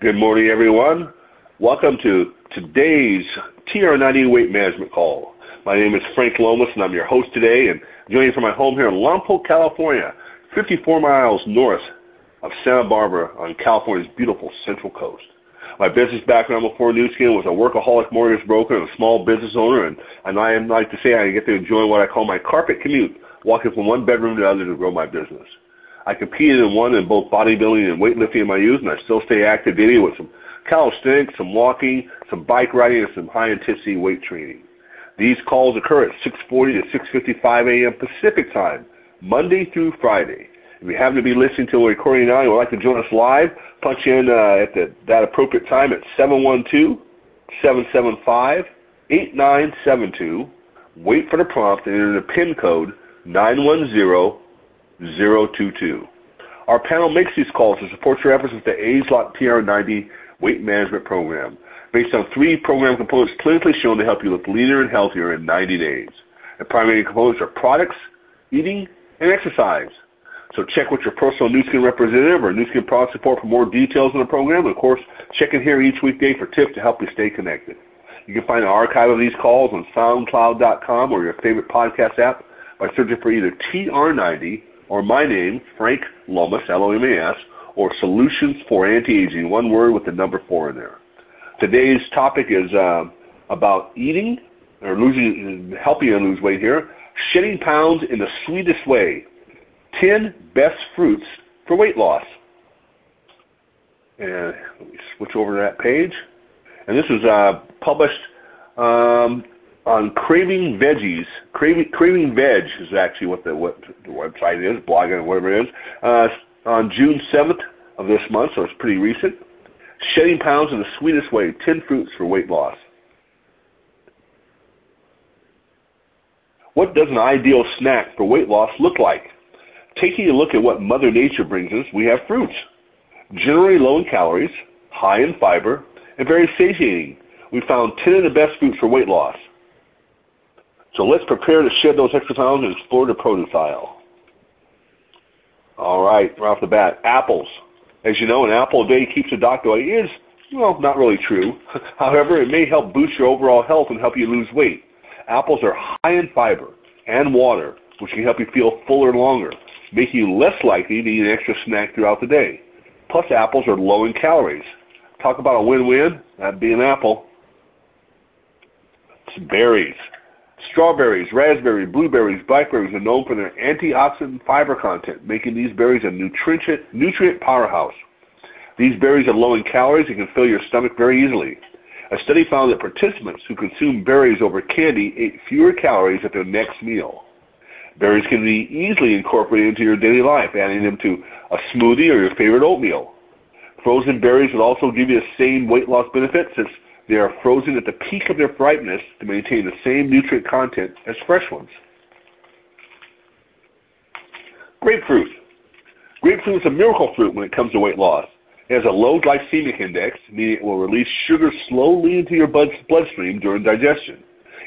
Good morning, everyone. Welcome to today's TR90 Weight Management Call. My name is Frank Lomas, and I'm your host today. And joining from my home here in Lompoc, California, 54 miles north of Santa Barbara on California's beautiful Central Coast. My business background before Nu Skin was a workaholic mortgage broker and a small business owner, and, and I am like to say I get to enjoy what I call my carpet commute, walking from one bedroom to the other to grow my business. I competed and won in both bodybuilding and weightlifting in my youth, and I still stay active daily with some calisthenics, some walking, some bike riding, and some high-intensity weight training. These calls occur at 6:40 to 6:55 a.m. Pacific time, Monday through Friday. If you happen to be listening to a recording now and would like to join us live, punch in uh, at the, that appropriate time at 712-775-8972. Wait for the prompt and enter the PIN code 910 022. Our panel makes these calls to support your efforts with the AgeLock TR90 weight management program, based on three program components clinically shown to help you look leaner and healthier in 90 days. The primary components are products, eating, and exercise. So check with your personal Nu Skin representative or Nu Skin product support for more details on the program. And of course, check in here each weekday for tips to help you stay connected. You can find an archive of these calls on SoundCloud.com or your favorite podcast app by searching for either TR90 or my name, Frank Lomas, L-O-M-A-S, or Solutions for Anti-Aging, one word with the number four in there. Today's topic is uh, about eating or losing, helping you lose weight here, shedding pounds in the sweetest way. 10 best fruits for weight loss. And let me switch over to that page. And this was uh, published um, on Craving Veggies. Craving, Craving Veg is actually what the, what the website is, blogging, whatever it is, uh, on June 7th of this month, so it's pretty recent. Shedding pounds in the sweetest way 10 fruits for weight loss. What does an ideal snack for weight loss look like? Taking a look at what Mother Nature brings us, we have fruits. Generally low in calories, high in fiber, and very satiating. We found 10 of the best fruits for weight loss. So let's prepare to shed those extra pounds and explore the produce aisle. All right, right off the bat, apples. As you know, an apple a day keeps the doctor away is, well, not really true. However, it may help boost your overall health and help you lose weight. Apples are high in fiber and water, which can help you feel fuller longer, making you less likely to eat an extra snack throughout the day. Plus, apples are low in calories. Talk about a win-win. That'd be an apple. It's berries. Strawberries, raspberries, blueberries, blackberries are known for their antioxidant fiber content, making these berries a nutrient, nutrient powerhouse. These berries are low in calories and can fill your stomach very easily. A study found that participants who consumed berries over candy ate fewer calories at their next meal. Berries can be easily incorporated into your daily life, adding them to a smoothie or your favorite oatmeal. Frozen berries will also give you the same weight loss benefits since they are frozen at the peak of their ripeness to maintain the same nutrient content as fresh ones. Grapefruit. Grapefruit is a miracle fruit when it comes to weight loss. It has a low glycemic index, meaning it will release sugar slowly into your bloodstream during digestion.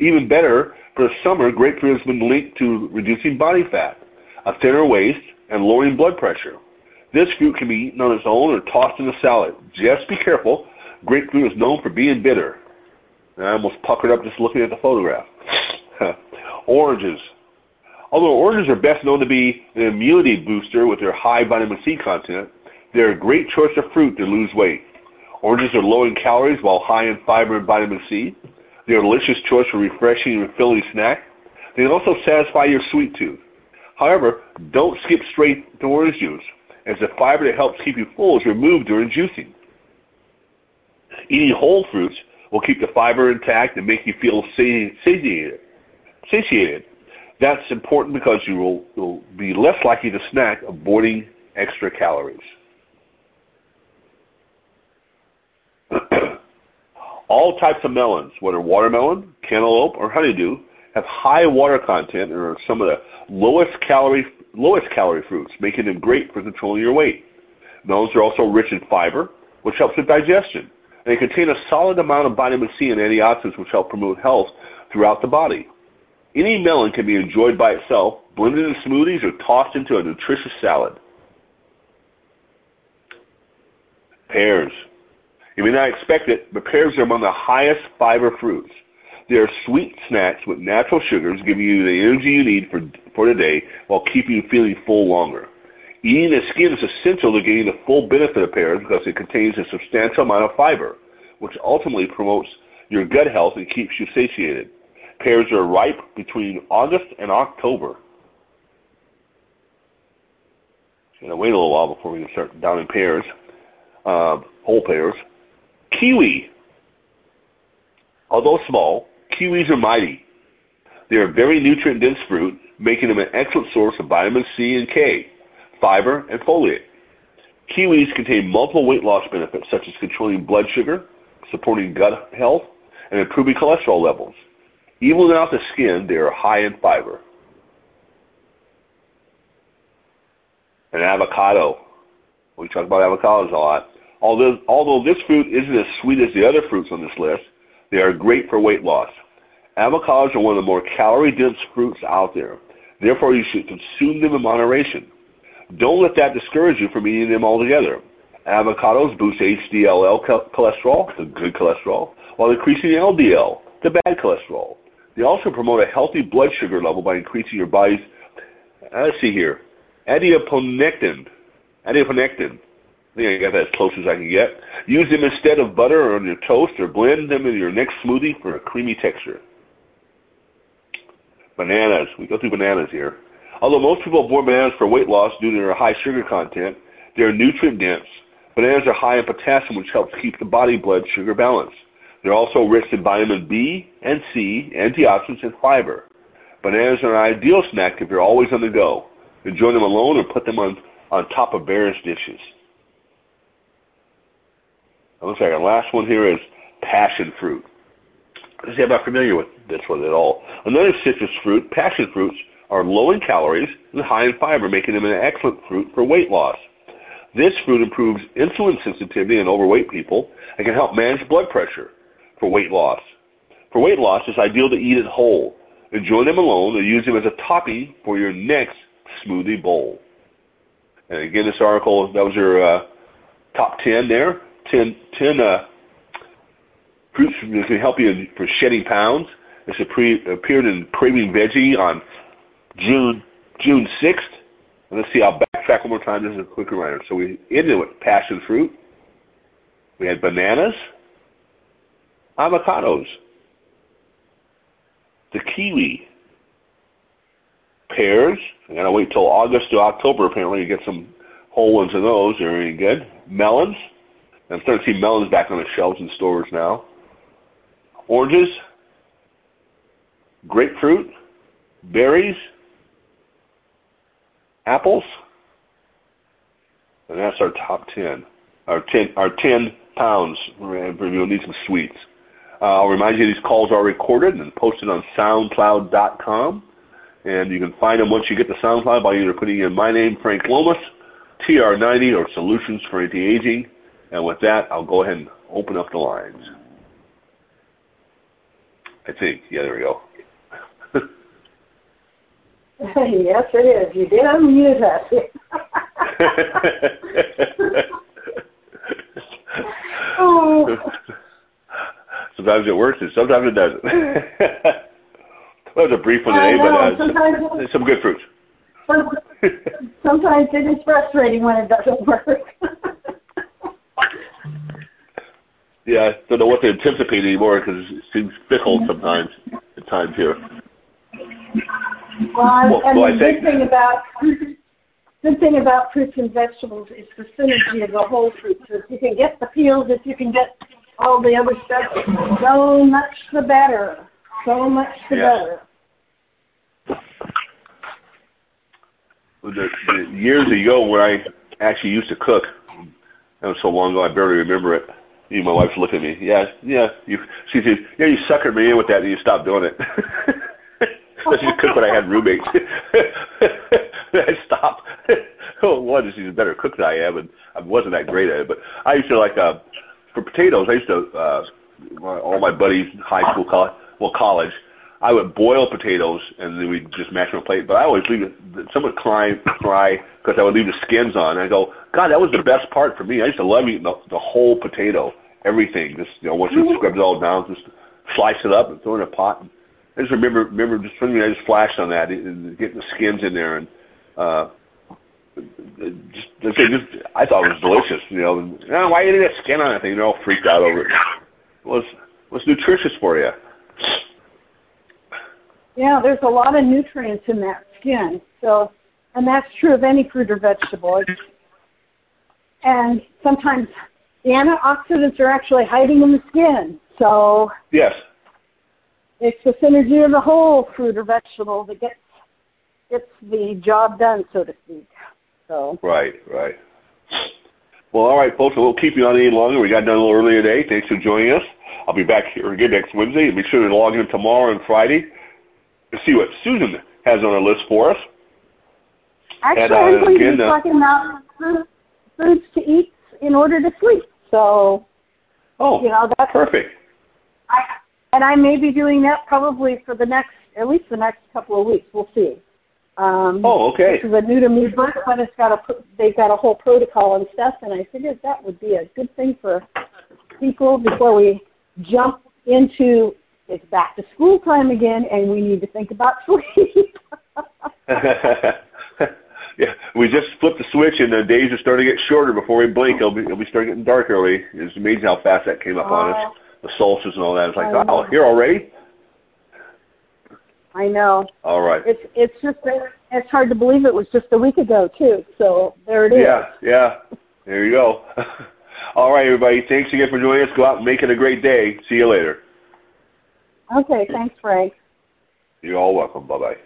Even better, for the summer, grapefruit has been linked to reducing body fat, a thinner waist, and lowering blood pressure. This fruit can be eaten on its own or tossed in a salad. Just be careful Grapefruit is known for being bitter. And I almost puckered up just looking at the photograph. oranges. Although oranges are best known to be an immunity booster with their high vitamin C content, they're a great choice of fruit to lose weight. Oranges are low in calories while high in fiber and vitamin C. They're a delicious choice for refreshing and filling snack. They also satisfy your sweet tooth. However, don't skip straight to orange juice, as the fiber that helps keep you full is removed during juicing. Eating whole fruits will keep the fiber intact and make you feel satiated. Satiated. That's important because you will, will be less likely to snack, avoiding extra calories. All types of melons, whether watermelon, cantaloupe, or honeydew, have high water content and are some of the lowest calorie lowest calorie fruits, making them great for controlling your weight. Melons are also rich in fiber, which helps with digestion. They contain a solid amount of vitamin C and antioxidants which help promote health throughout the body. Any melon can be enjoyed by itself, blended in smoothies, or tossed into a nutritious salad. Pears. You may not expect it, but pears are among the highest fiber fruits. They are sweet snacks with natural sugars, giving you the energy you need for, for the day while keeping you feeling full longer. Eating the skin is essential to getting the full benefit of pears because it contains a substantial amount of fiber, which ultimately promotes your gut health and keeps you satiated. Pears are ripe between August and October. Gonna wait a little while before we can start downing pears, um, whole pears. Kiwi. Although small, kiwis are mighty. They are a very nutrient dense fruit, making them an excellent source of vitamin C and K, fiber, and folate. Kiwis contain multiple weight loss benefits such as controlling blood sugar, supporting gut health, and improving cholesterol levels. Even without the skin, they are high in fiber. An avocado. We talk about avocados a lot. Although, although this fruit isn't as sweet as the other fruits on this list, they are great for weight loss. Avocados are one of the more calorie dense fruits out there. Therefore, you should consume them in moderation. Don't let that discourage you from eating them altogether. Avocados boost HDL cholesterol, the good cholesterol, while increasing LDL, the bad cholesterol. They also promote a healthy blood sugar level by increasing your body's, uh, let's see here, adiponectin. Adiponectin. I think I got that as close as I can get. Use them instead of butter on your toast or blend them in your next smoothie for a creamy texture. Bananas. We go through bananas here. Although most people avoid bananas for weight loss due to their high sugar content, they are nutrient dense. Bananas are high in potassium, which helps keep the body blood sugar balanced. They're also rich in vitamin B and C, antioxidants, and fiber. Bananas are an ideal snack if you're always on the go. Enjoy them alone or put them on, on top of various dishes. It looks like our last one here is passion fruit. See, I'm not familiar with this one at all. Another citrus fruit, passion fruits, are low in calories and high in fiber, making them an excellent fruit for weight loss. This fruit improves insulin sensitivity in overweight people and can help manage blood pressure for weight loss. For weight loss, it's ideal to eat it whole. Enjoy them alone or use them as a topping for your next smoothie bowl. And again, this article, that was your uh, top 10 there. 10, 10 uh, fruits that can help you for shedding pounds. This appeared in Craving Veggie on June June 6th. Let's see, I'll backtrack one more time. This is a quick reminder. So we ended with passion fruit. We had bananas, avocados, the kiwi, pears. I gotta wait till August to October apparently to get some whole ones of those. They're really good. Melons. I'm starting to see melons back on the shelves in stores now. Oranges, grapefruit, berries, apples, and that's our top ten. Our ten, our ten pounds. We'll need some sweets. Uh, I'll remind you these calls are recorded and posted on SoundCloud.com, and you can find them once you get to SoundCloud by either putting in my name, Frank Lomas, TR90, or Solutions for Anti-Aging. And with that, I'll go ahead and open up the lines. I think. Yeah, there we go. yes, it is. You did unmute us. oh. Sometimes it works, and sometimes it doesn't. that was a brief one today, but uh, some, some good fruits. Sometimes it is frustrating when it doesn't work. yeah, I don't know what to anticipate anymore because it seems fickle sometimes at times here. Well, and well, the good thing about good thing about fruits and vegetables is the synergy of the whole fruit. So if you can get the peels, if you can get all the other stuff, so much the better. So much the yeah. better. The, the years ago when I actually used to cook, that was so long ago I barely remember it. Even my wife's looking at me. Yeah, yeah. You, she said, "Yeah, you suckered me in with that, and you stopped doing it." Especially to cook when I had roommates. I stopped. oh, one, she's a better cook than I am, and I wasn't that great at it. But I used to like uh, for potatoes. I used to uh, all my buddies, high school, college, well, college. I would boil potatoes and then we'd just mash them on a plate. But I always leave it. Some would cry, cry because I would leave the skins on. And I go, God, that was the best part for me. I used to love eating the, the whole potato. everything. Just you know, once you scrub it all down, just slice it up and throw it in a pot. And I just remember remember just something I just flashed on that, getting the skins in there and. uh just, just, just I thought it was delicious, you know. And, oh, why you that skin on that thing? They're all freaked out over it. Well, it's, well, it's nutritious for you. Yeah, there's a lot of nutrients in that skin. So, and that's true of any fruit or vegetable. It's, and sometimes the antioxidants are actually hiding in the skin. So yes, it's the synergy of the whole fruit or vegetable that gets gets the job done, so to speak. So right, right. Well, all right, folks. I won't keep you on any longer. We got done a little earlier today. Thanks for joining us. I'll be back here again next Wednesday. Be sure to log in tomorrow and Friday to see what Susan has on her list for us. Actually, And, uh, I'm going to again, be uh, talking about food, foods to eat in order to sleep. So Oh, you know that's perfect. I and I may be doing that probably for the next at least the next couple of weeks. We'll see. Um, Oh, okay. This is a new to me book, but it's got a they've got a whole protocol and stuff, and I figured that would be a good thing for people before we jump into it's back to school time again, and we need to think about sleep. yeah, we just flipped the switch, and the days are starting to get shorter. Before we blink, it'll be it'll be starting getting dark early. It's amazing how fast that came up on us. The solstice and all that. It's like, I know. here already. I know All right. it's it's just it's hard to believe it was just a week ago too. So there it is. Yeah, yeah. There you go. all right, everybody. Thanks again for joining us. Go out and make it a great day. See you later. Okay, thanks, Frank. You're all welcome. Bye bye.